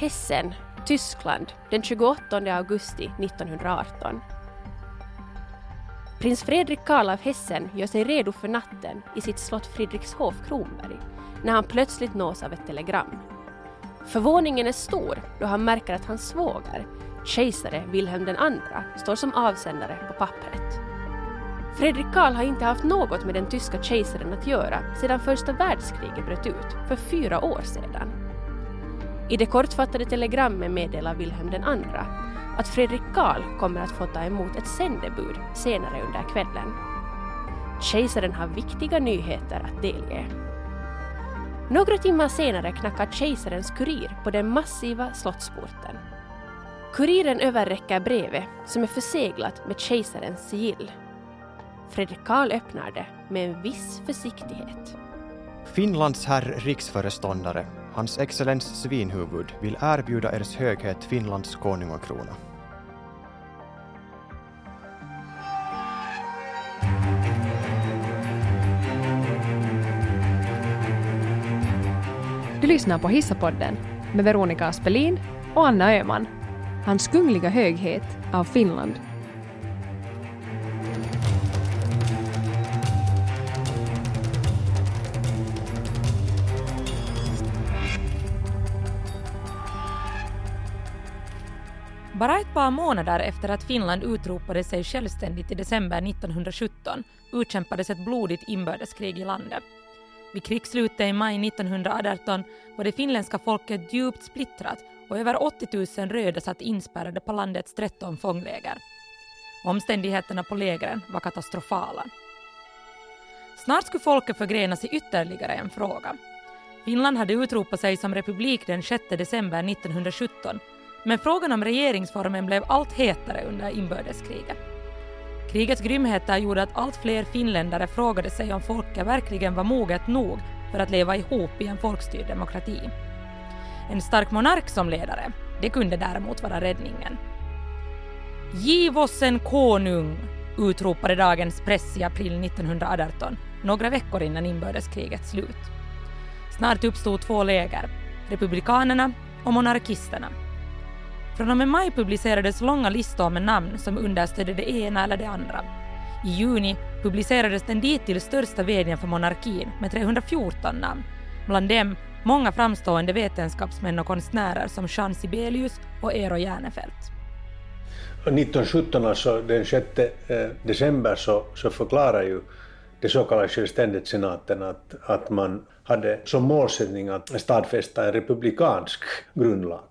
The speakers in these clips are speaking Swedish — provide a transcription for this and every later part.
Hessen, Tyskland, den 28 augusti 1918. Prins Fredrik Karl av Hessen gör sig redo för natten i sitt slott Fredrikshof Kronberg när han plötsligt nås av ett telegram. Förvåningen är stor då han märker att hans svåger, kejsare Wilhelm II, står som avsändare på pappret. Fredrik Karl har inte haft något med den tyska kejsaren att göra sedan första världskriget bröt ut för fyra år sedan. I det kortfattade telegrammet meddelar Wilhelm II att Fredrik Karl kommer att få ta emot ett sändebud senare under kvällen. Kejsaren har viktiga nyheter att delge. Några timmar senare knackar kejsarens kurir på den massiva slottsporten. Kuriren överräcker brevet som är förseglat med kejsarens sigill. Fredrik Karl öppnar det med en viss försiktighet. Finlands herr riksföreståndare, hans excellens Svinhuvud, vill erbjuda ers höghet Finlands konungakrona. Du lyssnar på Hissapodden med Veronica Aspelin och Anna Öhman. Hans kungliga höghet av Finland. Bara ett par månader efter att Finland utropade sig självständigt i december 1917 utkämpades ett blodigt inbördeskrig i landet. Vid krigsslutet i maj 1918 var det finländska folket djupt splittrat och över 80 000 röda satt inspärrade på landets 13 fångläger. Omständigheterna på lägren var katastrofala. Snart skulle folket förgrenas i ytterligare en fråga. Finland hade utropat sig som republik den 6 december 1917 men frågan om regeringsformen blev allt hetare under inbördeskriget. Krigets grymheter gjorde att allt fler finländare frågade sig om folket verkligen var moget nog för att leva ihop i en folkstyrd demokrati. En stark monark som ledare, det kunde däremot vara räddningen. Giv oss en konung, utropade dagens press i april 1918, några veckor innan inbördeskrigets slut. Snart uppstod två läger, republikanerna och monarkisterna. Från och med maj publicerades långa listor med namn som understödde det ena eller det andra. I juni publicerades den dittills största vdn för monarkin med 314 namn, bland dem många framstående vetenskapsmän och konstnärer som Jean Sibelius och Eero Järnefelt. 1917, alltså den 6 eh, december, så, så förklarar ju det så kallade självständighetssenaten att, att man hade som målsättning att stadfästa en republikansk grundlag.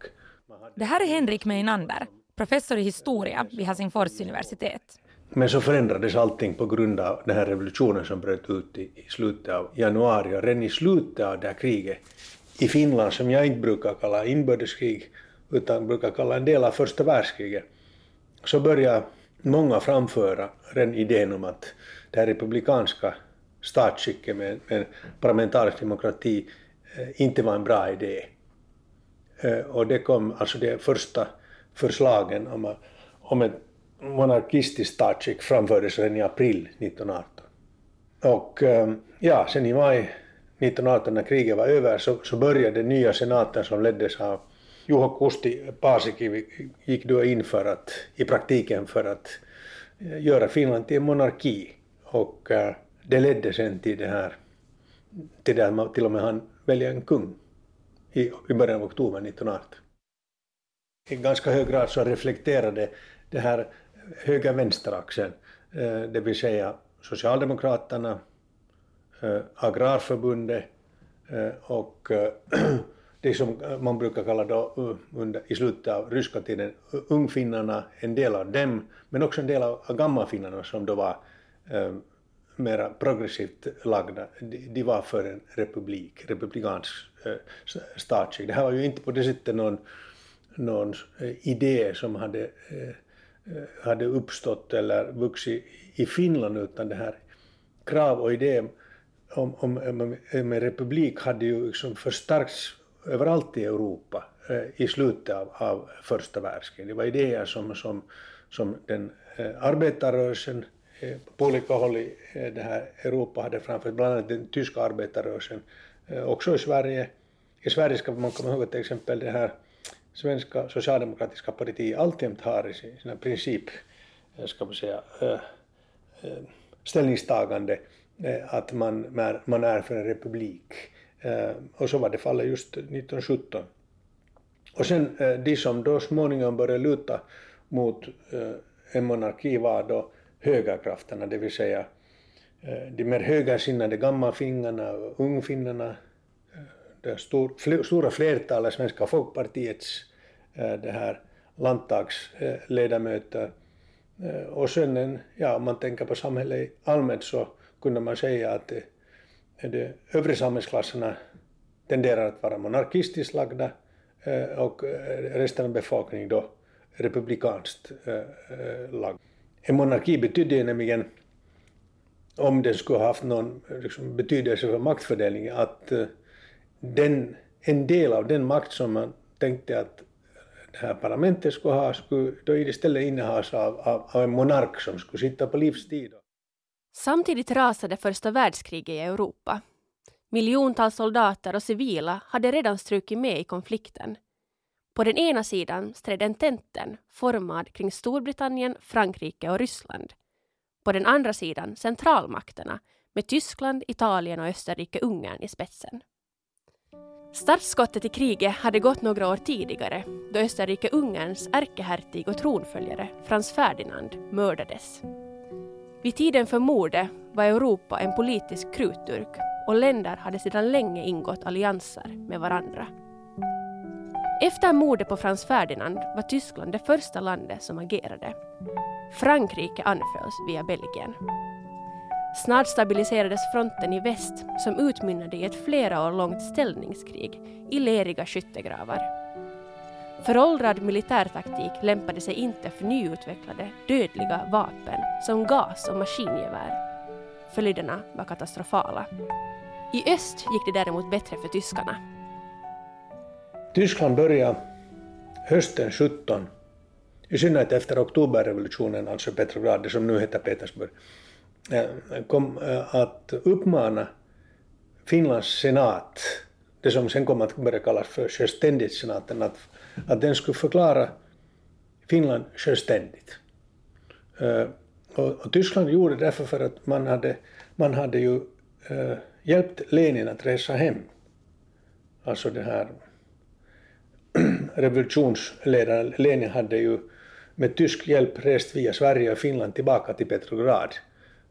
Det här är Henrik Meinander, professor i historia vid Helsingfors universitet. Men så förändrades allting på grund av den här revolutionen som bröt ut i, i slutet av januari och redan i slutet av det här kriget i Finland som jag inte brukar kalla inbördeskrig utan brukar kalla en del av första världskriget så började många framföra den idén om att det här republikanska statsskicket med, med parlamentarisk demokrati eh, inte var en bra idé. Eh, och det kom alltså de första förslagen om, om ett monarkistiskt statsskick framfördes redan i april 1918. Och ehm, ja, sen i maj 1918 när kriget var över så, så började den nya senaten som leddes av Juho Kusti Paasikivi gick då in för att, i praktiken för att eh, göra Finland till en monarki. Och eh, det ledde sen till det här, till det här, till och med han välja en kung i, i början av oktober 1918. I ganska hög grad så reflekterade det här höger vänsteraxeln, eh, det vill säga Socialdemokraterna, eh, Agrarförbundet eh, och eh, det som man brukar kalla då eh, under, i slutet av ryska tiden ungfinnarna, en del av dem, men också en del av gammalfinnarna som då var eh, mera progressivt lagda, de var för en republik, republikansk eh, statsskick. Det här var ju inte på det sättet någon, någon eh, idé som hade, eh, eh, hade uppstått eller vuxit i Finland utan det här krav och idé om, om, om, om en republik hade ju liksom förstärkts överallt i Europa eh, i slutet av, av första världskriget. Det var idéer som, som, som den arbetarrörelsen på olika håll i eh, det här Europa hade framförts, bland annat den tyska arbetarrörelsen, eh, också i Sverige. I Sverige ska man komma ihåg att till exempel det här svenska socialdemokratiska partiet alltjämt har i sina princip, eh, ska man säga, ställningstagande att man, man är för en republik. Och så var det fallet just 1917. Och sen de som då småningom började luta mot en monarki var då högerkrafterna, det vill säga eh, de mer högersinnade gammalfingarna och ungfinnarna, eh, det stor, stora flertalet svenska folkpartiets eh, det här landtagsledamöter. Och sen en, ja, om man tänker på samhället allmänt så kunde man säga att det, de övre samhällsklasserna tenderar att vara monarkistiskt lagda och resten av befolkningen då republikanskt lagd. En monarki betydde nämligen, om den skulle ha haft någon liksom, betydelse för maktfördelningen, att eh, den, en del av den makt som man tänkte att det här parlamentet skulle ha, skulle då istället innehas av, av, av en monark som skulle sitta på livstid. Samtidigt rasade första världskriget i Europa. Miljontals soldater och civila hade redan strukit med i konflikten. På den ena sidan stred ententen formad kring Storbritannien, Frankrike och Ryssland. På den andra sidan centralmakterna med Tyskland, Italien och Österrike-Ungern i spetsen. Startskottet i kriget hade gått några år tidigare då Österrike-Ungerns ärkehertig och tronföljare Frans Ferdinand mördades. Vid tiden för mordet var Europa en politisk krutdurk och länder hade sedan länge ingått allianser med varandra. Efter mordet på Frans Ferdinand var Tyskland det första landet som agerade. Frankrike anfölls via Belgien. Snart stabiliserades fronten i väst som utmynnade i ett flera år långt ställningskrig i leriga skyttegravar. Föråldrad militärtaktik lämpade sig inte för nyutvecklade dödliga vapen som gas och maskingevär. Följderna var katastrofala. I öst gick det däremot bättre för tyskarna. Tyskland började hösten 17, i synnerhet efter oktoberrevolutionen, alltså Petrograd, det som nu heter Petersburg, eh, kom eh, att uppmana Finlands senat, det som sen kom att börja kallas för självständighetssenaten, att, att den skulle förklara Finland självständigt. Eh, och, och Tyskland gjorde det därför för att man hade, man hade ju hjälpt Lenin att resa hem. Alltså det här revolutionsledaren Lenin hade ju med tysk hjälp rest via Sverige och Finland tillbaka till Petrograd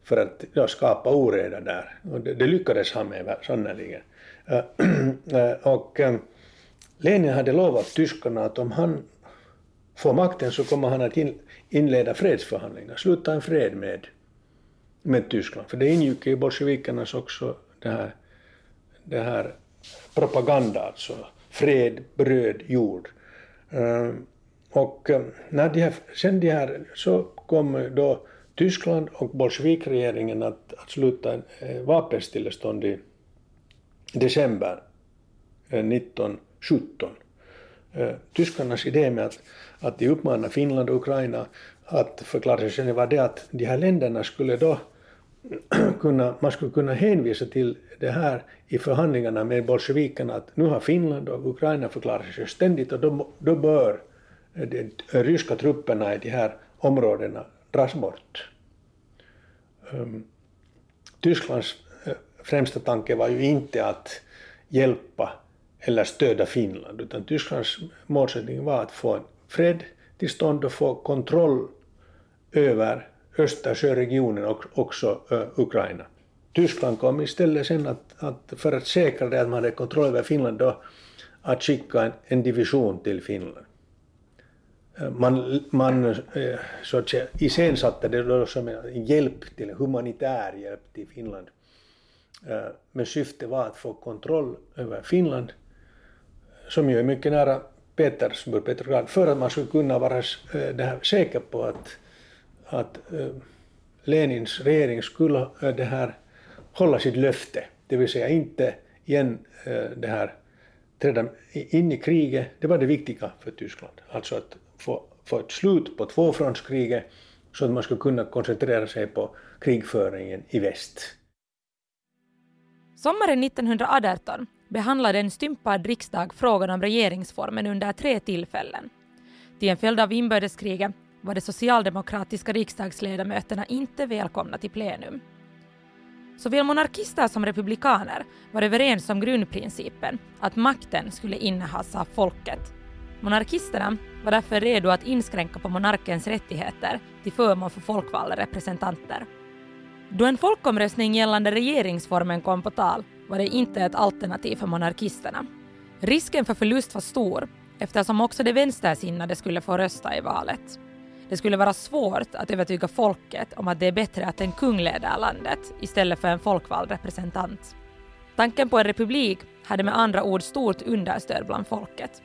för att ja, skapa oreda där. Och det, det lyckades han med sannerligen. Eh, och eh, Lenin hade lovat tyskarna att om han får makten så kommer han att inleda fredsförhandlingar, sluta en fred med, med Tyskland. För det ingick i bolsjevikernas också det här, det här propaganda, alltså fred, bröd, jord. Ehm, och ehm, när de här, sen de här, så kom då Tyskland och bolsjevikregeringen att, att sluta en eh, vapenstillestånd i december eh, 1917. Eh, tyskarnas idé med att, att de uppmanar Finland och Ukraina att förklara sig själva var det att de här länderna skulle då kunna, man skulle kunna hänvisa till det här i förhandlingarna med bolsjevikerna att nu har Finland och Ukraina förklarat sig ständigt, och då, då bör de ryska trupperna i de här områdena dras bort. Um, Tysklands eh, främsta tanke var ju inte att hjälpa eller stödja Finland, utan Tysklands målsättning var att få en fred till stånd och få kontroll över Östersjöregionen och också eh, Ukraina. Tyskland kom istället sen att, att för att säkra det att man hade kontroll över Finland då, att skicka en, en division till Finland eh, man, man eh, så att säga iscensatte det då som en hjälp till, humanitär hjälp till Finland. Men syftet var att få kontroll över Finland, som ju är mycket nära Petersburg, Petrograd, för att man skulle kunna vara det här, säker på att, att eh, Lenins regering skulle eh, det här, hålla sitt löfte, det vill säga inte igen eh, det här träda in i kriget, det var det viktiga för Tyskland. Alltså att få, få ett slut på tvåfrontskriget så att man skulle kunna koncentrera sig på krigföringen i väst. Sommaren 1918 behandlade en stympad riksdag frågan om regeringsformen under tre tillfällen. Till en följd av inbördeskriget var de socialdemokratiska riksdagsledamöterna inte välkomna till plenum. Såväl monarkister som republikaner var överens om grundprincipen att makten skulle innehas av folket. Monarkisterna var därför redo att inskränka på monarkens rättigheter till förmån för folkvalda representanter. Då en folkomröstning gällande regeringsformen kom på tal var det inte ett alternativ för monarkisterna. Risken för förlust var stor eftersom också de vänstersinnade skulle få rösta i valet. Det skulle vara svårt att övertyga folket om att det är bättre att en kung leder landet istället för en folkvald representant. Tanken på en republik hade med andra ord stort understöd bland folket.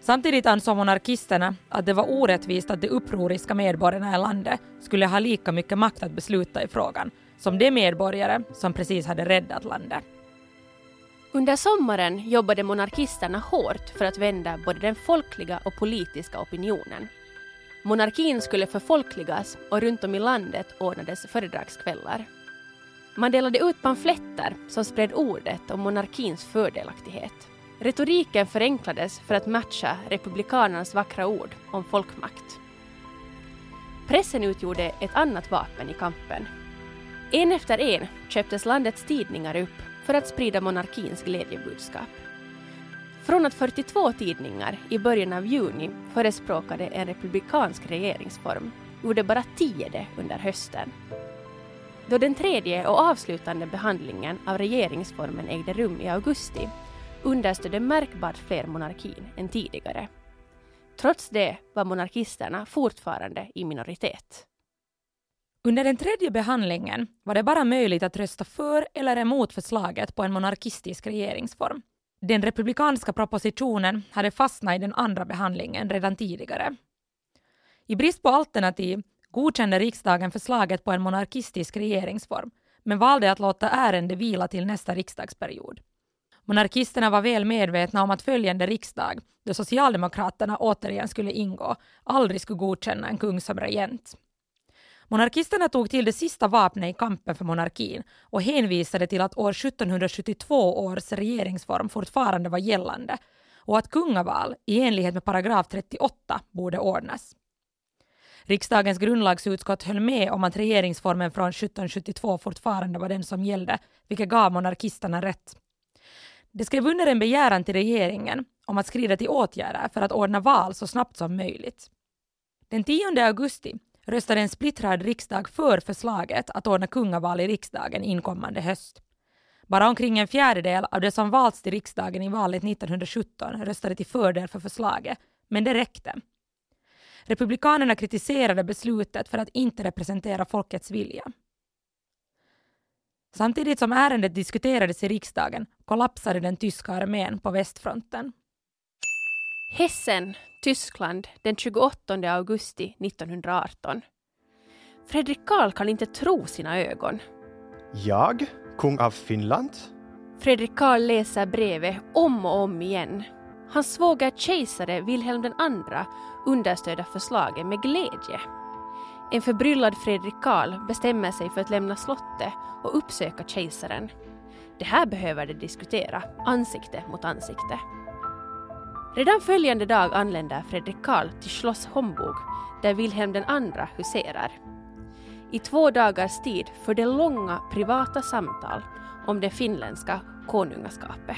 Samtidigt ansåg monarkisterna att det var orättvist att de upproriska medborgarna i landet skulle ha lika mycket makt att besluta i frågan som de medborgare som precis hade räddat landet. Under sommaren jobbade monarkisterna hårt för att vända både den folkliga och politiska opinionen. Monarkin skulle förfolkligas och runt om i landet ordnades föredragskvällar. Man delade ut pamfletter som spred ordet om monarkins fördelaktighet. Retoriken förenklades för att matcha republikanernas vackra ord om folkmakt. Pressen utgjorde ett annat vapen i kampen. En efter en köptes landets tidningar upp för att sprida monarkins glädjebudskap. Från att 42 tidningar i början av juni förespråkade en republikansk regeringsform gjorde bara 10 det under hösten. Då den tredje och avslutande behandlingen av regeringsformen ägde rum i augusti understödde märkbart fler monarkin än tidigare. Trots det var monarkisterna fortfarande i minoritet. Under den tredje behandlingen var det bara möjligt att rösta för eller emot förslaget på en monarkistisk regeringsform. Den republikanska propositionen hade fastnat i den andra behandlingen redan tidigare. I brist på alternativ godkände riksdagen förslaget på en monarkistisk regeringsform men valde att låta ärendet vila till nästa riksdagsperiod. Monarkisterna var väl medvetna om att följande riksdag, då Socialdemokraterna återigen skulle ingå, aldrig skulle godkänna en kung som regent. Monarkisterna tog till det sista vapnet i kampen för monarkin och hänvisade till att år 1772 års regeringsform fortfarande var gällande och att kungaval i enlighet med paragraf 38 borde ordnas. Riksdagens grundlagsutskott höll med om att regeringsformen från 1772 fortfarande var den som gällde, vilket gav monarkisterna rätt. De skrev under en begäran till regeringen om att skrida till åtgärder för att ordna val så snabbt som möjligt. Den 10 augusti röstade en splittrad riksdag för förslaget att ordna kungaval i riksdagen inkommande höst. Bara omkring en fjärdedel av de som valts till riksdagen i valet 1917 röstade till fördel för förslaget, men det räckte. Republikanerna kritiserade beslutet för att inte representera folkets vilja. Samtidigt som ärendet diskuterades i riksdagen kollapsade den tyska armén på västfronten. Hessen, Tyskland, den 28 augusti 1918. Fredrik Karl kan inte tro sina ögon. Jag? Kung av Finland? Fredrik Karl läser brevet om och om igen. Hans svåger kejsare Wilhelm II understöder förslaget med glädje. En förbryllad Fredrik Karl bestämmer sig för att lämna slottet och uppsöka kejsaren. Det här behöver de diskutera, ansikte mot ansikte. Redan följande dag anländer Fredrik Karl till Schloss Homburg där Wilhelm II huserar. I två dagars tid för det långa privata samtal om det finländska konungaskapet.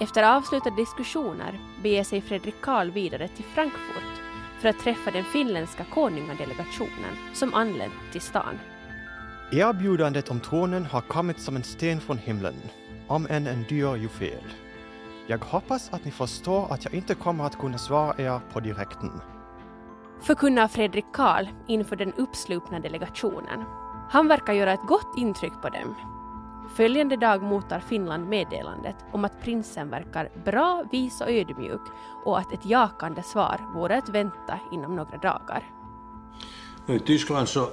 Efter avslutade diskussioner beger sig Fredrik Karl vidare till Frankfurt för att träffa den finländska konungadelegationen som anlänt till stan. Erbjudandet om tronen har kommit som en sten från himlen, om än en dyr juvel. Jag hoppas att ni förstår att jag inte kommer att kunna svara er på direkten. Förkunnar Fredrik Karl inför den uppslupna delegationen. Han verkar göra ett gott intryck på dem. Följande dag mottar Finland meddelandet om att prinsen verkar bra, vis och ödmjuk och att ett jakande svar vore att vänta inom några dagar. I Tyskland så,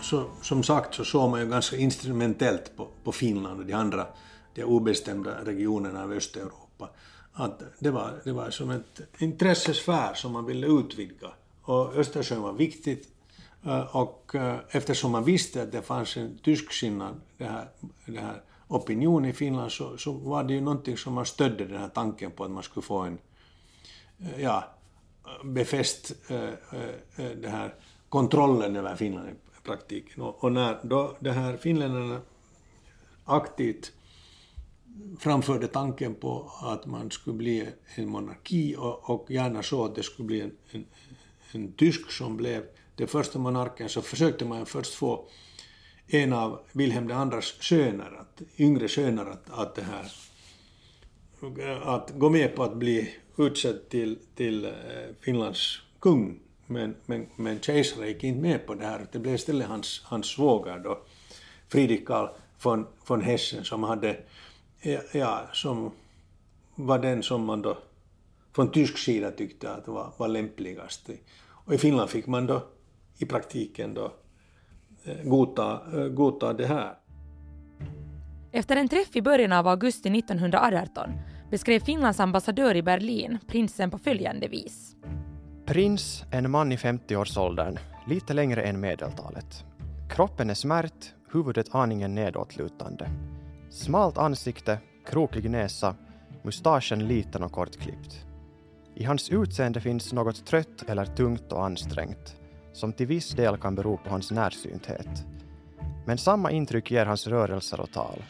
så, som sagt så såg man ju ganska instrumentellt på, på Finland och de andra de obestämda regionerna av Östeuropa pappa. Att det, var, det var som ett intressesfär som man ville utvidga. Och Östersjön var viktigt eh, och eh, eftersom man visste att det fanns en tysksinnad det här, det här opinion i Finland så, så var det ju någonting som man stödde den här tanken på att man skulle få en eh, ja, befäst det här kontrollen över Finland i praktiken. Och, och när då det här finländarna aktivt framförde tanken på att man skulle bli en monarki och, och gärna så att det skulle bli en, en, en tysk som blev den första monarken så försökte man först få en av Wilhelm IIs söner, att, yngre söner, att, att, det här, att gå med på att bli utsedd till, till eh, Finlands kung. Men, men, men kejsaren gick inte med på det här, det blev istället hans, hans svåger då, Friedrich Karl von, von Hessen, som hade, ja, som var den som man då från tysk sida tyckte att var, var lämpligast. Och i Finland fick man då i praktiken då eh, godta, eh, godta det här. Efter en träff i början av augusti 1918 beskrev Finlands ambassadör i Berlin prinsen på följande vis. Prins, en man i 50-årsåldern, lite längre än medeltalet. Kroppen är smärt, huvudet aningen nedåtlutande. Smalt ansikte, krokig näsa, mustaschen liten och kortklippt. I hans utseende finns något trött eller tungt och ansträngt som till viss del kan bero på hans närsynthet. Men samma intryck ger hans rörelser och tal.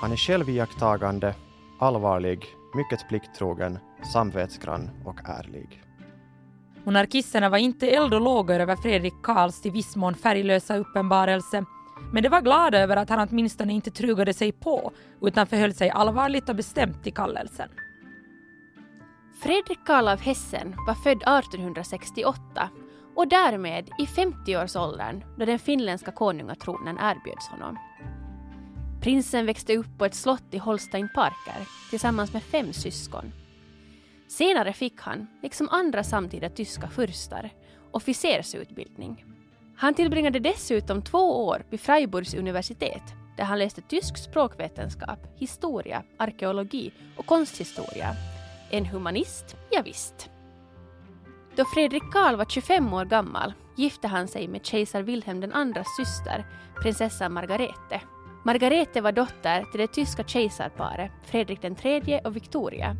Han är själviakttagande, allvarlig, mycket plikttrogen, samvetsgrann och ärlig. Monarkisterna var inte eld och lågor över Fredrik Karls till viss mån färglösa uppenbarelse, men de var glada över att han åtminstone inte trugade sig på utan förhöll sig allvarligt och bestämt till kallelsen. Fredrik Karl av Hessen var född 1868 och därmed i 50-årsåldern då den finländska konungatronen erbjöds honom. Prinsen växte upp på ett slott i Holstein Parker tillsammans med fem syskon. Senare fick han, liksom andra samtida tyska furstar, officersutbildning. Han tillbringade dessutom två år vid Freiburgs universitet där han läste tysk språkvetenskap, historia, arkeologi och konsthistoria. En humanist, ja visst. Då Fredrik Karl var 25 år gammal gifte han sig med kejsar Wilhelm IIs syster, prinsessan Margarete. Margarete var dotter till det tyska kejsarparet Fredrik III och Victoria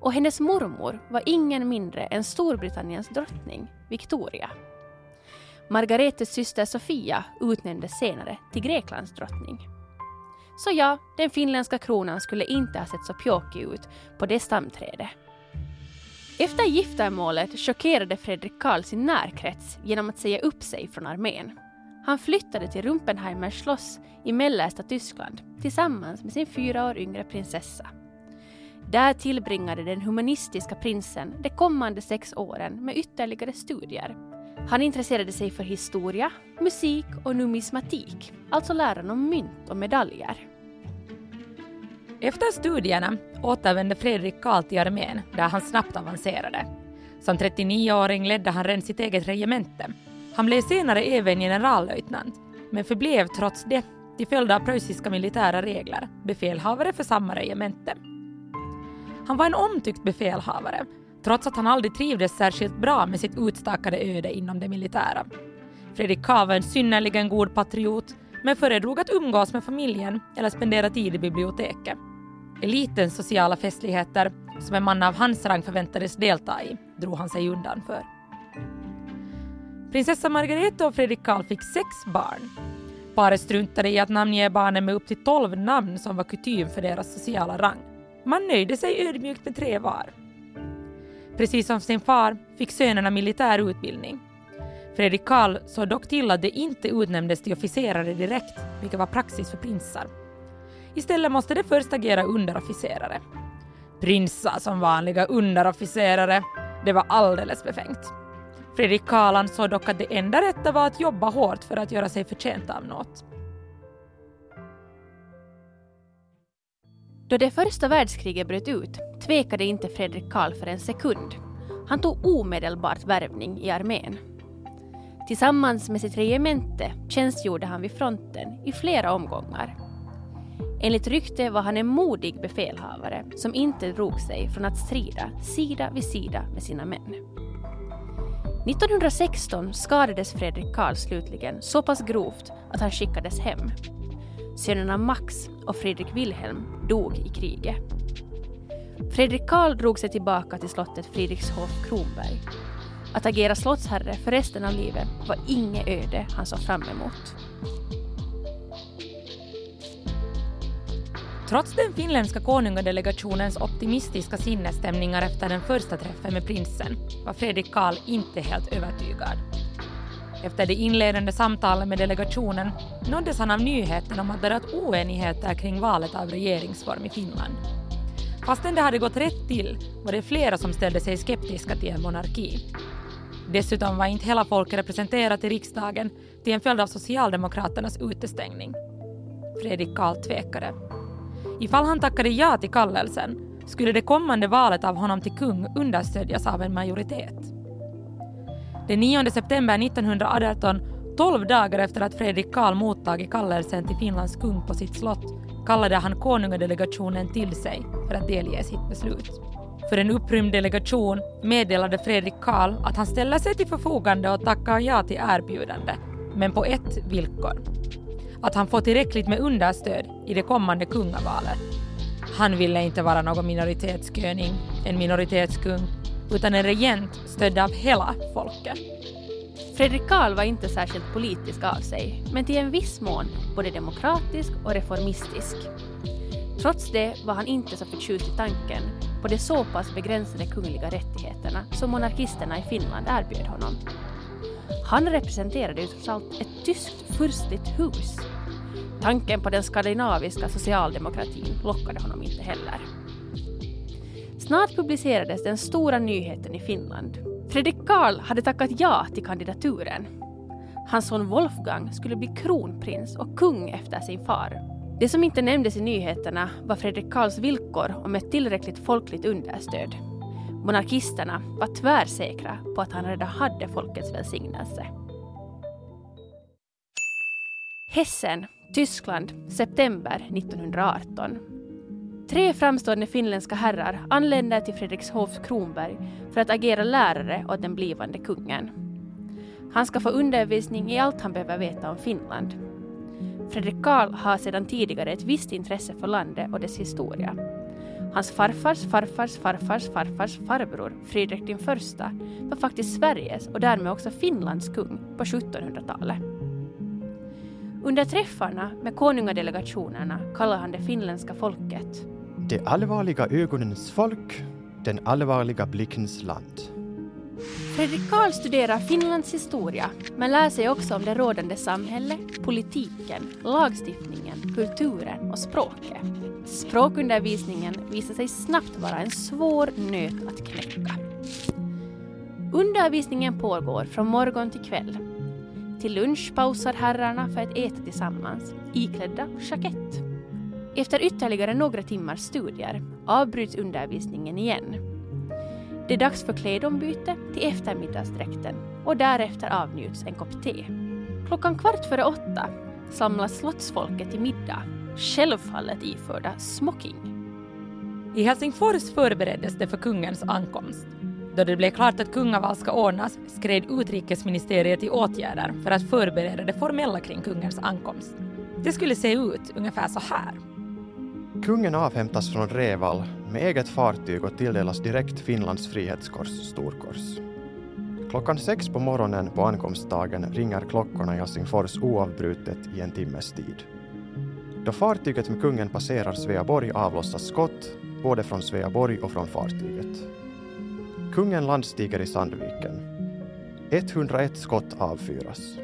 och hennes mormor var ingen mindre än Storbritanniens drottning, Victoria. Margaretes syster Sofia utnämndes senare till Greklands drottning. Så ja, den finländska kronan skulle inte ha sett så pjåkig ut på det stamträdet. Efter giftermålet chockerade Fredrik Karl sin närkrets genom att säga upp sig från armén. Han flyttade till Rumpenheimers slott i mellersta Tyskland tillsammans med sin fyra år yngre prinsessa. Där tillbringade den humanistiska prinsen de kommande sex åren med ytterligare studier. Han intresserade sig för historia, musik och numismatik, alltså läran om mynt och medaljer. Efter studierna återvände Fredrik Karl till armén där han snabbt avancerade. Som 39-åring ledde han redan sitt eget regemente. Han blev senare även generallöjtnant, men förblev trots det, till följd av preussiska militära regler, befälhavare för samma regemente. Han var en omtyckt befälhavare, trots att han aldrig trivdes särskilt bra med sitt utstakade öde inom det militära. Fredrik Karl var en synnerligen god patriot, men föredrog att umgås med familjen eller spendera tid i biblioteket elitens sociala festligheter som en man av hans rang förväntades delta i drog han sig undan för. Prinsessa Margareta och Fredrik Karl fick sex barn. Paret struntade i att namnge barnen med upp till tolv namn som var kutym för deras sociala rang. Man nöjde sig ödmjukt med tre var. Precis som sin far fick sönerna militär utbildning. Fredrik Karl såg dock till att de inte utnämndes till officerare direkt, vilket var praxis för prinsar. Istället måste de först agera underofficerare. Prinsar som vanliga underofficerare, det var alldeles befängt. Fredrik Karl ansåg dock att det enda rätta var att jobba hårt för att göra sig förtjänt av något. Då det första världskriget bröt ut tvekade inte Fredrik Karl för en sekund. Han tog omedelbart värvning i armén. Tillsammans med sitt regemente tjänstgjorde han vid fronten i flera omgångar. Enligt rykte var han en modig befälhavare som inte drog sig från att strida sida vid sida med sina män. 1916 skadades Fredrik Karl slutligen så pass grovt att han skickades hem. Sönerna Max och Fredrik Wilhelm dog i kriget. Fredrik Karl drog sig tillbaka till slottet Fridrikshof Kronberg. Att agera slottsherre för resten av livet var inget öde han såg fram emot. Trots den finländska konungadelegationens optimistiska sinnesstämningar efter den första träffen med prinsen var Fredrik Karl inte helt övertygad. Efter det inledande samtalet med delegationen nåddes han av nyheten om att det rått oenigheter kring valet av regeringsform i Finland. Fastän det hade gått rätt till var det flera som ställde sig skeptiska till en monarki. Dessutom var inte hela folket representerat i riksdagen till en följd av Socialdemokraternas utestängning. Fredrik Karl tvekade. Ifall han tackade ja till kallelsen skulle det kommande valet av honom till kung understödjas av en majoritet. Den 9 september 1918, tolv dagar efter att Fredrik Karl mottagit kallelsen till Finlands kung på sitt slott, kallade han konungadelegationen till sig för att delge sitt beslut. För en upprymd delegation meddelade Fredrik Karl att han ställer sig till förfogande och tackar ja till erbjudande, men på ett villkor att han får tillräckligt med understöd i det kommande kungavalet. Han ville inte vara någon minoritetsköning, en minoritetskung, utan en regent stödd av hela folket. Fredrik Karl var inte särskilt politisk av sig, men till en viss mån både demokratisk och reformistisk. Trots det var han inte så förtjust i tanken på de så pass begränsade kungliga rättigheterna som monarkisterna i Finland erbjöd honom. Han representerade ju trots allt ett tyskt furstligt hus. Tanken på den skandinaviska socialdemokratin lockade honom inte heller. Snart publicerades den stora nyheten i Finland. Fredrik Karl hade tackat ja till kandidaturen. Hans son Wolfgang skulle bli kronprins och kung efter sin far. Det som inte nämndes i nyheterna var Fredrik Karls villkor om ett tillräckligt folkligt understöd. Monarkisterna var tvärsäkra på att han redan hade folkets välsignelse. Hessen, Tyskland, september 1918. Tre framstående finländska herrar anländer till Fredrikshovs Kronberg för att agera lärare åt den blivande kungen. Han ska få undervisning i allt han behöver veta om Finland. Fredrik Karl har sedan tidigare ett visst intresse för landet och dess historia. Hans farfars farfars farfars farfars farbror, Fredrik I, var faktiskt Sveriges och därmed också Finlands kung på 1700-talet. Under träffarna med konungadelegationerna kallar han det finländska folket Det allvarliga ögonens folk, den allvarliga blickens land. Fredrik Karl studerar Finlands historia men lär sig också om det rådande samhället, politiken, lagstiftningen, kulturen och språket. Språkundervisningen visar sig snabbt vara en svår nöt att knäcka. Undervisningen pågår från morgon till kväll. Till lunch pausar herrarna för att äta tillsammans, iklädda jackett. Efter ytterligare några timmars studier avbryts undervisningen igen. Det är dags för klädombyte till eftermiddagsdräkten och därefter avnjuts en kopp te. Klockan kvart före åtta samlas slottsfolket till middag, självfallet iförda smoking. I Helsingfors förbereddes det för kungens ankomst. Då det blev klart att kungaval ska ordnas skred utrikesministeriet i åtgärder för att förbereda det formella kring kungens ankomst. Det skulle se ut ungefär så här. Kungen avhämtas från Reval med eget fartyg och tilldelas direkt Finlands frihetskors storkors. Klockan sex på morgonen på ankomstdagen ringer klockorna i Helsingfors oavbrutet i en timmes tid. Då fartyget med kungen passerar Sveaborg avlossas skott både från Sveaborg och från fartyget. Kungen landstiger i Sandviken. 101 skott avfyras.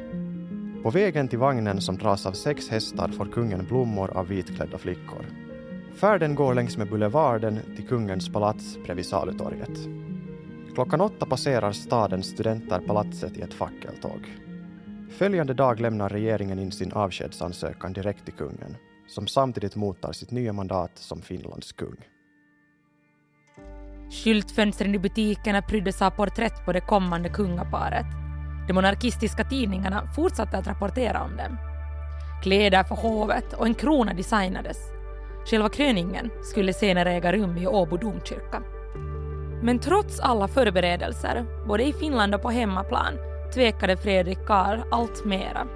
På vägen till vagnen som dras av sex hästar får kungen blommor av vitklädda flickor. Färden går längs med boulevarden till kungens palats bredvid Salutorget. Klockan åtta passerar stadens studenter palatset i ett fackeltåg. Följande dag lämnar regeringen in sin avskedsansökan direkt till kungen, som samtidigt mottar sitt nya mandat som Finlands kung. Skyltfönstren i butikerna pryddes av porträtt på det kommande kungaparet. De monarkistiska tidningarna fortsatte att rapportera om dem. Kläder för hovet och en krona designades. Själva kröningen skulle senare äga rum i Åbo domkyrka. Men trots alla förberedelser, både i Finland och på hemmaplan, tvekade Fredrik Karl allt mera.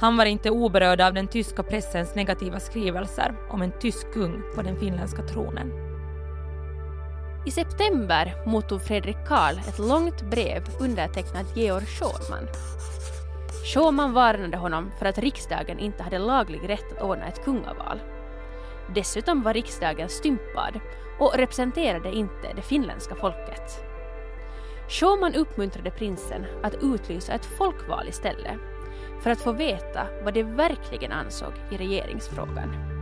Han var inte oberörd av den tyska pressens negativa skrivelser om en tysk kung på den finländska tronen. I september mottog Fredrik Karl ett långt brev undertecknat Georg Schorman. Schorman varnade honom för att riksdagen inte hade laglig rätt att ordna ett kungaval. Dessutom var riksdagen stympad och representerade inte det finländska folket. Schauman uppmuntrade prinsen att utlysa ett folkval istället för att få veta vad de verkligen ansåg i regeringsfrågan.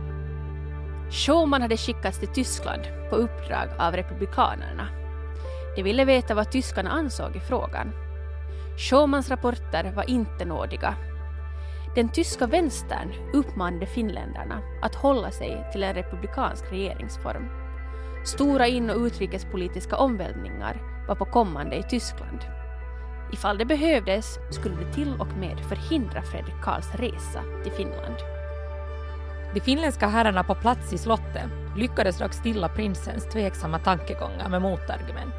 Schauman hade skickats till Tyskland på uppdrag av republikanerna. De ville veta vad tyskarna ansåg i frågan. Schaumans rapporter var inte nådiga. Den tyska vänstern uppmanade finländarna att hålla sig till en republikansk regeringsform. Stora in och utrikespolitiska omvälvningar var på kommande i Tyskland. Ifall det behövdes skulle det till och med förhindra Fredrik Karls resa till Finland. De finländska herrarna på plats i slottet lyckades dock stilla prinsens tveksamma tankegångar med motargument.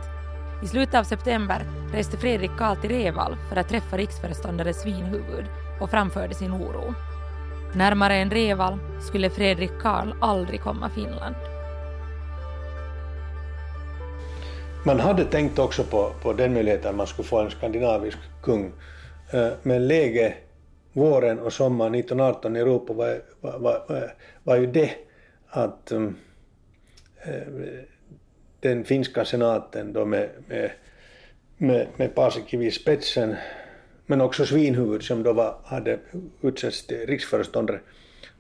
I slutet av september reste Fredrik Karl till Reval för att träffa riksföreståndare Svinhuvud och framförde sin oro. Närmare än Reval skulle Fredrik Karl aldrig komma Finland. Man hade tänkt också på, på den möjligheten att man skulle få en skandinavisk kung. Eh, men läget våren och sommaren 1918 i Europa var, var, var, var ju det att um, den finska senaten då med, med, med, med Paasikivi spetsen, men också Svinhuvud som då var, hade utsetts till riksföreståndare,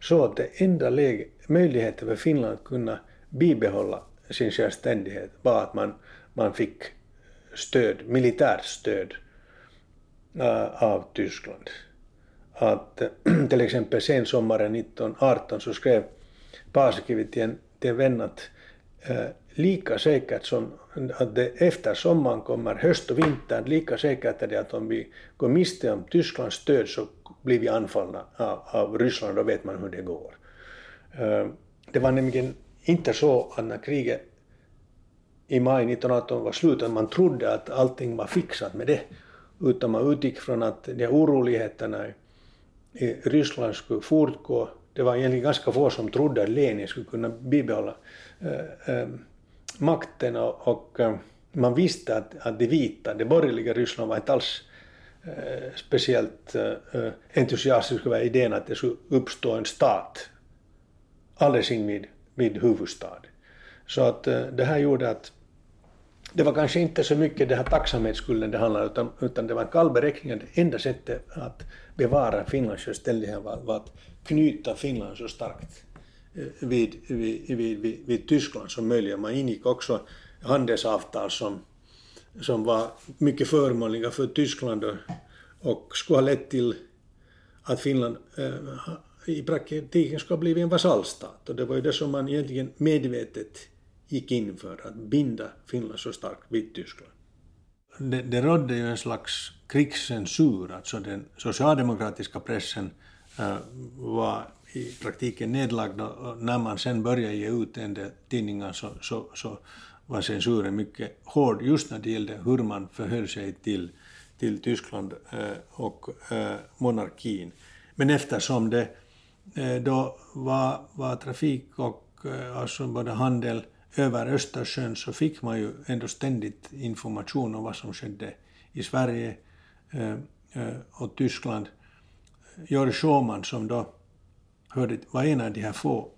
så att det enda läge, möjligheten för Finland att kunna bibehålla sin självständighet var att man man fick stöd, militärt stöd uh, av Tyskland. Att till exempel sen sommaren 1918 så skrev Paasikivi till en, till en vän att uh, lika säkert som att det efter sommaren kommer höst och vinter, lika säkert är det att om vi går miste om Tysklands stöd så blir vi anfallna av, av Ryssland, då vet man hur det går. Eh, det var nämligen inte så att när kriget i maj 1918 var slut, att man trodde att allting var fixat med det, utan man utgick från att de oroligheterna i Ryssland skulle fortgå. Det var egentligen ganska få som trodde att Lenin skulle kunna bibehålla äh, äh, makten och, och äh, man visste att, att det vita, det borgerliga Ryssland var inte alls speciellt entusiastiskt över idén att det skulle uppstå en stat alldeles invid vid huvudstaden. Så att det här gjorde att det var kanske inte så mycket den här tacksamhetsskulden det handlade utan, utan det var en kall beräkning. Det enda sättet att bevara Finlands självständighet var, var att knyta Finland så starkt vid, vid, vid, vid, vid Tyskland som möjligt. Man ingick också handelsavtal som, som var mycket förmånliga för Tyskland och, och skulle ha lett till att Finland eh, i praktiken skulle ha blivit en vasallstat. Och det var ju det som man egentligen medvetet gick in för att binda Finland så starkt vid Tyskland. Det, det rådde ju en slags krigscensur, alltså den socialdemokratiska pressen äh, var i praktiken nedlagd och när man sen började ge ut en del tidningar så, så, så var censuren mycket hård just när det gällde hur man förhöll sig till, till Tyskland äh, och äh, monarkin. Men eftersom det då var, var trafik och alltså både handel över Östersjön så fick man ju ändå ständigt information om vad som skedde i Sverige eh, eh, och Tyskland. Georg Schauman som då hörde, var en av de här få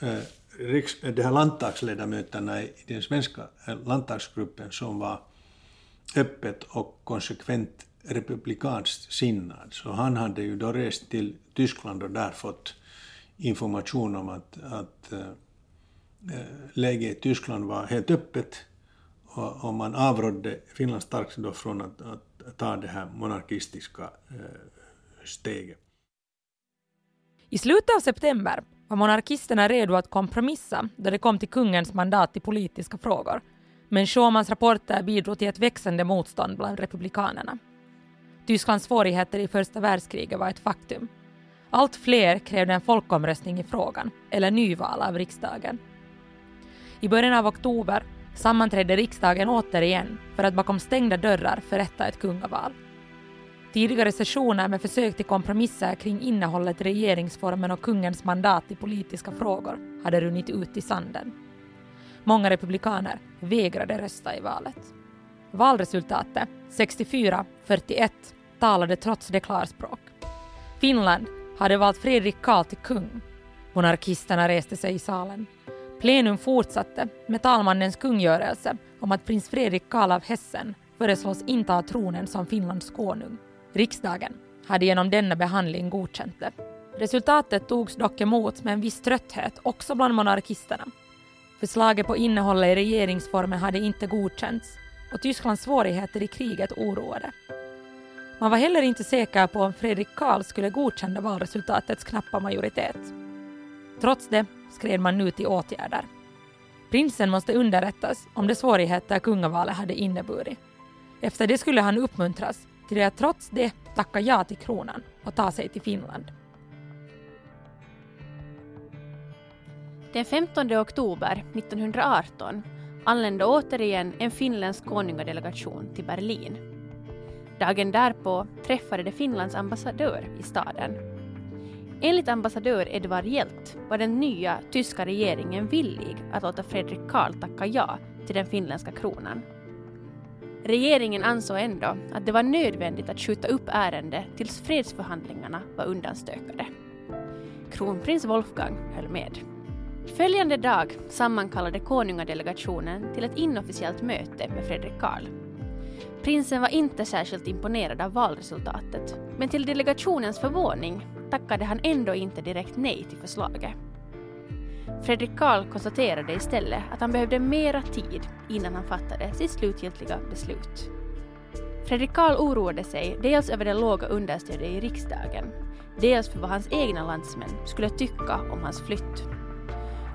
eh, riks, de här landtagsledamöterna i den svenska landtagsgruppen som var öppet och konsekvent republikanskt sinnad. Så han hade ju då rest till Tyskland och där fått information om att, att läge läget i Tyskland var helt öppet och, och man avrådde Finland starkt då från att, att ta det här monarkistiska eh, steget. I slutet av september var monarkisterna redo att kompromissa då det kom till kungens mandat i politiska frågor. Men Schumans rapporter bidrog till ett växande motstånd bland republikanerna. Tysklands svårigheter i första världskriget var ett faktum. Allt fler krävde en folkomröstning i frågan, eller nyval av riksdagen. I början av oktober sammanträdde riksdagen återigen för att bakom stängda dörrar förrätta ett kungaval. Tidigare sessioner med försök till kompromisser kring innehållet i regeringsformen och kungens mandat i politiska frågor hade runnit ut i sanden. Många republikaner vägrade rösta i valet. Valresultatet, 64-41, talade trots det klarspråk. Finland hade valt Fredrik Karl till kung. Monarkisterna reste sig i salen. Plenum fortsatte med talmannens kungörelse om att prins Fredrik Karl av Hessen föreslås inta tronen som Finlands konung. Riksdagen hade genom denna behandling godkänt det. Resultatet togs dock emot med en viss trötthet också bland monarkisterna. Förslaget på innehållet i regeringsformen hade inte godkänts och Tysklands svårigheter i kriget oroade. Man var heller inte säker på om Fredrik Karl skulle godkänna valresultatets knappa majoritet. Trots det skred man nu till åtgärder. Prinsen måste underrättas om de svårigheter kungavalet hade inneburit. Efter det skulle han uppmuntras till att trots det tacka ja till kronan och ta sig till Finland. Den 15 oktober 1918 anlände återigen en finländsk konungadelegation till Berlin. Dagen därpå träffade de Finlands ambassadör i staden. Enligt ambassadör Edvard Hjelt var den nya tyska regeringen villig att låta Fredrik Karl tacka ja till den finländska kronan. Regeringen ansåg ändå att det var nödvändigt att skjuta upp ärendet tills fredsförhandlingarna var undanstökade. Kronprins Wolfgang höll med. Följande dag sammankallade konungadelegationen till ett inofficiellt möte med Fredrik Karl. Prinsen var inte särskilt imponerad av valresultatet, men till delegationens förvåning tackade han ändå inte direkt nej till förslaget. Fredrik Karl konstaterade istället att han behövde mera tid innan han fattade sitt slutgiltiga beslut. Fredrik Karl oroade sig dels över det låga understödet i riksdagen, dels för vad hans egna landsmän skulle tycka om hans flytt.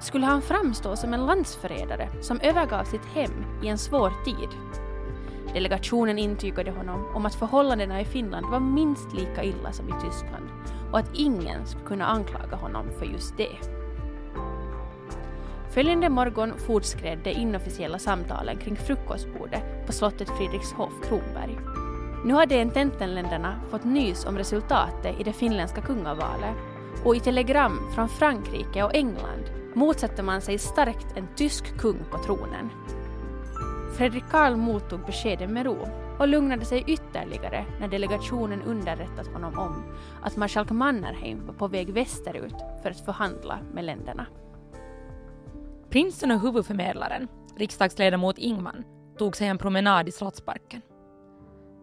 Skulle han framstå som en landsförrädare som övergav sitt hem i en svår tid? Delegationen intygade honom om att förhållandena i Finland var minst lika illa som i Tyskland och att ingen skulle kunna anklaga honom för just det. Följande morgon fortskred de inofficiella samtalen kring frukostbordet på slottet Fredrikshof Kronberg. Nu hade ententenländerna fått nys om resultatet i det finländska kungavalet och i telegram från Frankrike och England motsatte man sig starkt en tysk kung på tronen. Fredrik Karl mottog beskedet med ro och lugnade sig ytterligare när delegationen underrättat honom om att marskalk Mannerheim var på väg västerut för att förhandla med länderna. Prinsen och huvudförmedlaren, riksdagsledamot Ingman, tog sig en promenad i Slottsparken.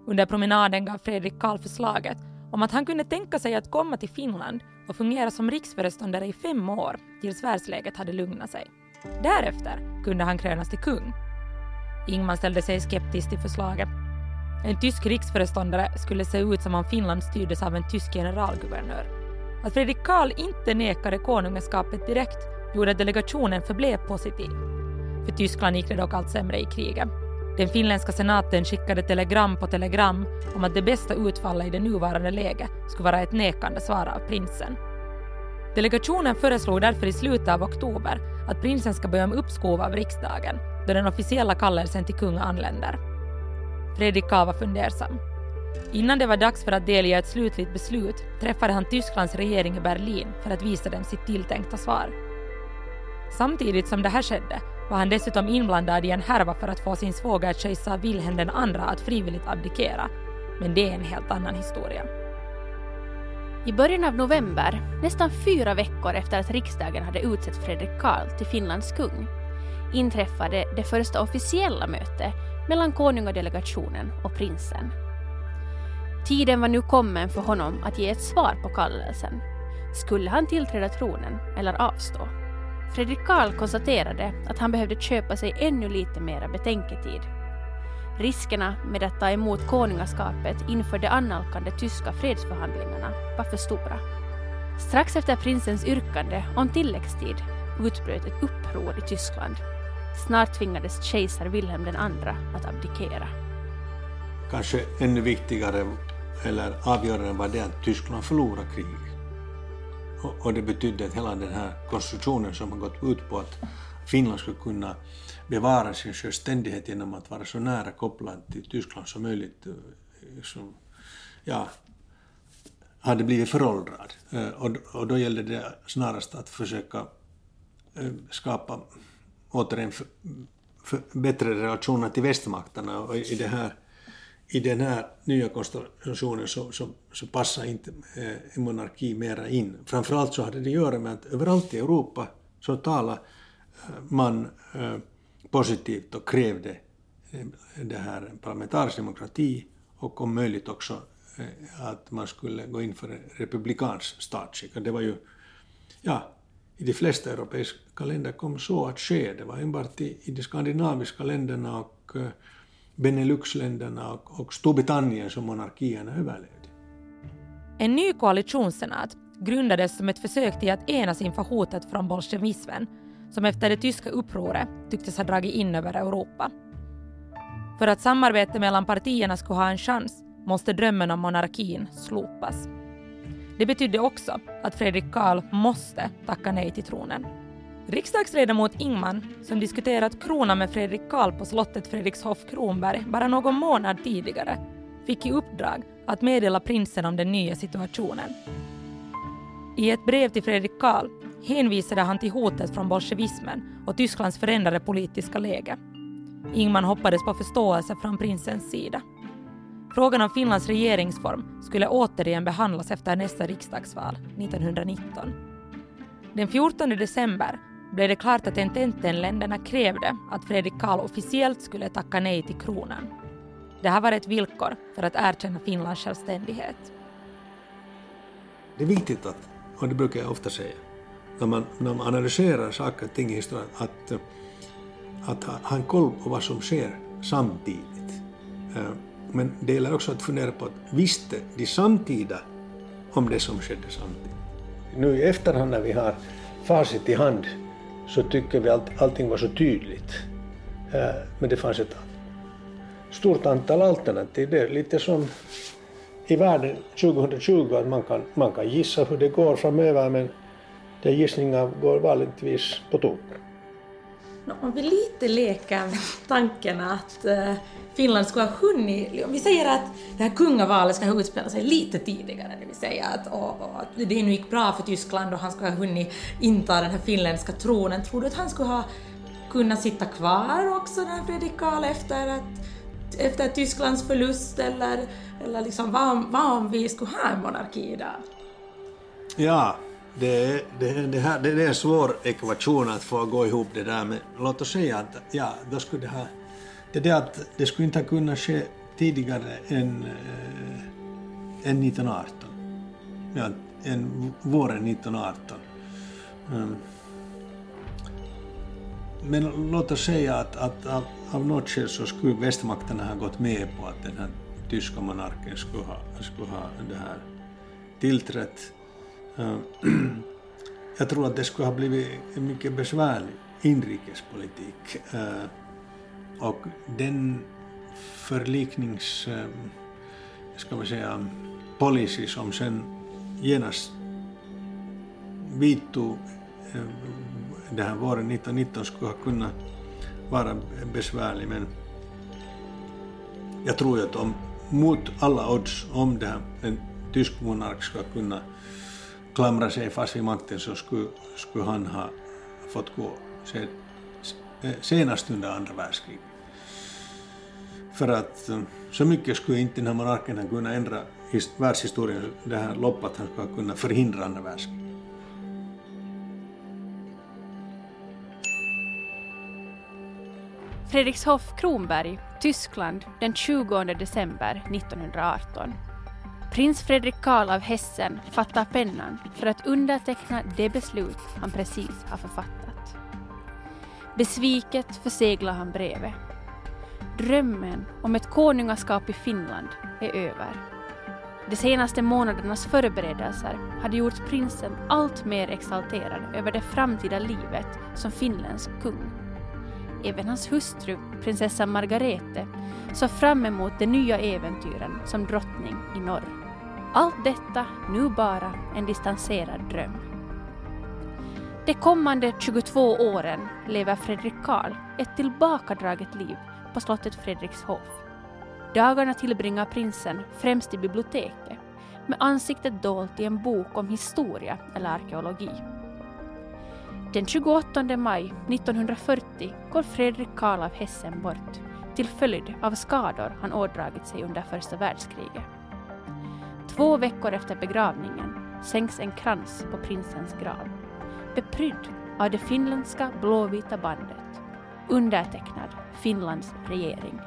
Under promenaden gav Fredrik Karl förslaget om att han kunde tänka sig att komma till Finland och fungera som riksföreståndare i fem år tills världsläget hade lugnat sig. Därefter kunde han krönas till kung. Ingman ställde sig skeptisk till förslaget. En tysk riksföreståndare skulle se ut som om Finland styrdes av en tysk generalguvernör. Att Fredrik Karl inte nekade konungaskapet direkt gjorde att delegationen förblev positiv. För Tyskland gick det dock allt sämre i kriget. Den finländska senaten skickade telegram på telegram om att det bästa utfallet i det nuvarande läget skulle vara ett nekande svar av prinsen. Delegationen föreslog därför i slutet av oktober att prinsen ska börja med uppskov av riksdagen då den officiella kallelsen till kung anländer. Fredrik Karl var fundersam. Innan det var dags för att delge ett slutligt beslut träffade han Tysklands regering i Berlin för att visa dem sitt tilltänkta svar. Samtidigt som det här skedde var han dessutom inblandad i en härva för att få sin svåger kejsar Wilhelm II att frivilligt abdikera. Men det är en helt annan historia. I början av november, nästan fyra veckor efter att riksdagen hade utsett Fredrik Karl till Finlands kung, inträffade det första officiella mötet mellan konungadelegationen och prinsen. Tiden var nu kommen för honom att ge ett svar på kallelsen. Skulle han tillträda tronen eller avstå? Fredrik Karl konstaterade att han behövde köpa sig ännu lite mera betänketid. Riskerna med att ta emot konungaskapet inför de annalkande tyska fredsförhandlingarna var för stora. Strax efter prinsens yrkande om tilläggstid utbröt ett uppror i Tyskland. Snart tvingades kejsar Wilhelm II att abdikera. Kanske ännu viktigare eller avgörande var det att Tyskland förlorade kriget. Och, det betydde att hela den här konstruktionen som har gått ut på att, Finland skulle kunna bevara sin självständighet genom att vara så nära kopplad till Tyskland som möjligt. Eh, som, ja, hade blivit föråldrad. Eh, och, och då gällde det snarast att försöka eh, skapa återigen för, för bättre relationer till västmakterna och i det här i den här nya konstellationen så, så, så passar inte eh, monarki mera in. Framförallt så hade det att göra med att överallt i Europa så talade eh, man eh, positivt och krävde eh, det här parlamentarisk demokrati och om möjligt också eh, att man skulle gå in för republikansk statsskick. Det var ju, ja, i de flesta europeiska kalender kom så att ske. Det var enbart i, i de skandinaviska länderna och eh, Beneluxländerna och, och Storbritannien som monarkierna överlevde. En ny koalitionssenat grundades som ett försök till att enas inför hotet från bolsjevismen som efter det tyska upproret tycktes ha dragit in över Europa. För att samarbete mellan partierna skulle ha en chans måste drömmen om monarkin slopas. Det betydde också att Fredrik Karl måste tacka nej till tronen. Riksdagsledamot Ingman, som diskuterat kronan med Fredrik Karl på slottet Fredrikshof Kronberg bara någon månad tidigare, fick i uppdrag att meddela prinsen om den nya situationen. I ett brev till Fredrik Karl hänvisade han till hotet från bolsjevismen och Tysklands förändrade politiska läge. Ingman hoppades på förståelse från prinsens sida. Frågan om Finlands regeringsform skulle återigen behandlas efter nästa riksdagsval 1919. Den 14 december blev det klart att Ententenländerna krävde att Fredrik Karl officiellt skulle tacka nej till kronan. Det här var ett villkor för att erkänna Finlands självständighet. Det är viktigt att, och det brukar jag ofta säga, när man, när man analyserar saker och ting i historien, att, att ha en koll på vad som sker samtidigt. Eh, men det gäller också att fundera på att visste de samtida om det som skedde samtidigt? Nu i efterhand när vi har facit i hand så tycker vi att allting var så tydligt. Eh, men det fanns ett stort antal alternativ. Det är lite som i världen 2020 att man kan, man kan gissa hur det går framöver men de gissningar går vanligtvis på tok. Om vi lite leker med tanken att eh, Finland skulle ha hunnit, om vi säger att det här kungavalet ska ha utspelat sig lite tidigare, det vill säga att, och, och, att det nu gick bra för Tyskland och han skulle ha hunnit inta den här finländska tronen, tror du att han skulle ha kunnat sitta kvar också, den här Fredrik Karl, efter, att, efter Tysklands förlust, eller, eller liksom, vad, vad om vi skulle ha en monarki idag? Ja, det, det, det, här, det, det är en svår ekvation att få gå ihop det där, men låt oss säga att ja, då skulle det här... det det att det skulle inte ha kunnat ske tidigare än, äh, än 1918. Ja, än våren 1918. Mm. Men låt oss säga att, att av, av något skäl så skulle västmakterna ha gått med på att den här tyska monarken skulle ha, skulle ha det här tillträtt. Eh, jag tror att det skulle ha blivit en mycket besvärlig inrikespolitik. Eh, och den förliknings, eh, ska man säga, policy som sen genast vidtog den här våren 1919 skulle ha kunnat vara besvärlig men jag tror att om, mot alla odds om det här, en tysk monark skulle kunna klamra sig fast vid makten så skulle, skulle han ha fått gå senast under andra världskriget. För att så mycket skulle inte den här monarken kunna ändra världshistorien, det här loppet att han skulle kunna förhindra andra världskriget. Fredrikshof Kronberg, Tyskland den 20 december 1918. Prins Fredrik Karl av Hessen fattar pennan för att underteckna det beslut han precis har författat. Besviket förseglar han brevet Drömmen om ett konungaskap i Finland är över. De senaste månadernas förberedelser hade gjort prinsen allt mer exalterad över det framtida livet som finländsk kung. Även hans hustru, prinsessa Margarete, såg fram emot de nya äventyren som drottning i norr. Allt detta nu bara en distanserad dröm. De kommande 22 åren lever Fredrik Karl ett tillbakadraget liv på slottet Fredrikshof. Dagarna tillbringar prinsen främst i biblioteket med ansiktet dolt i en bok om historia eller arkeologi. Den 28 maj 1940 går Fredrik Karl av Hessen bort till följd av skador han ådragit sig under första världskriget. Två veckor efter begravningen sänks en krans på prinsens grav, beprydd av det finländska blåvita bandet, undertecknad Finlands regering.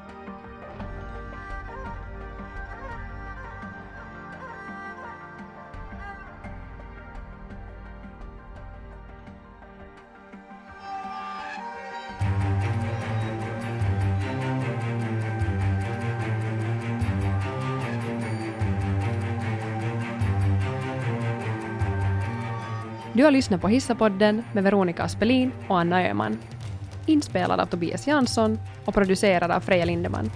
Du har lyssnat på Hissapodden med Veronica Aspelin och Anna Öhman. Inspelad av Tobias Jansson och producerad av Freja Lindeman.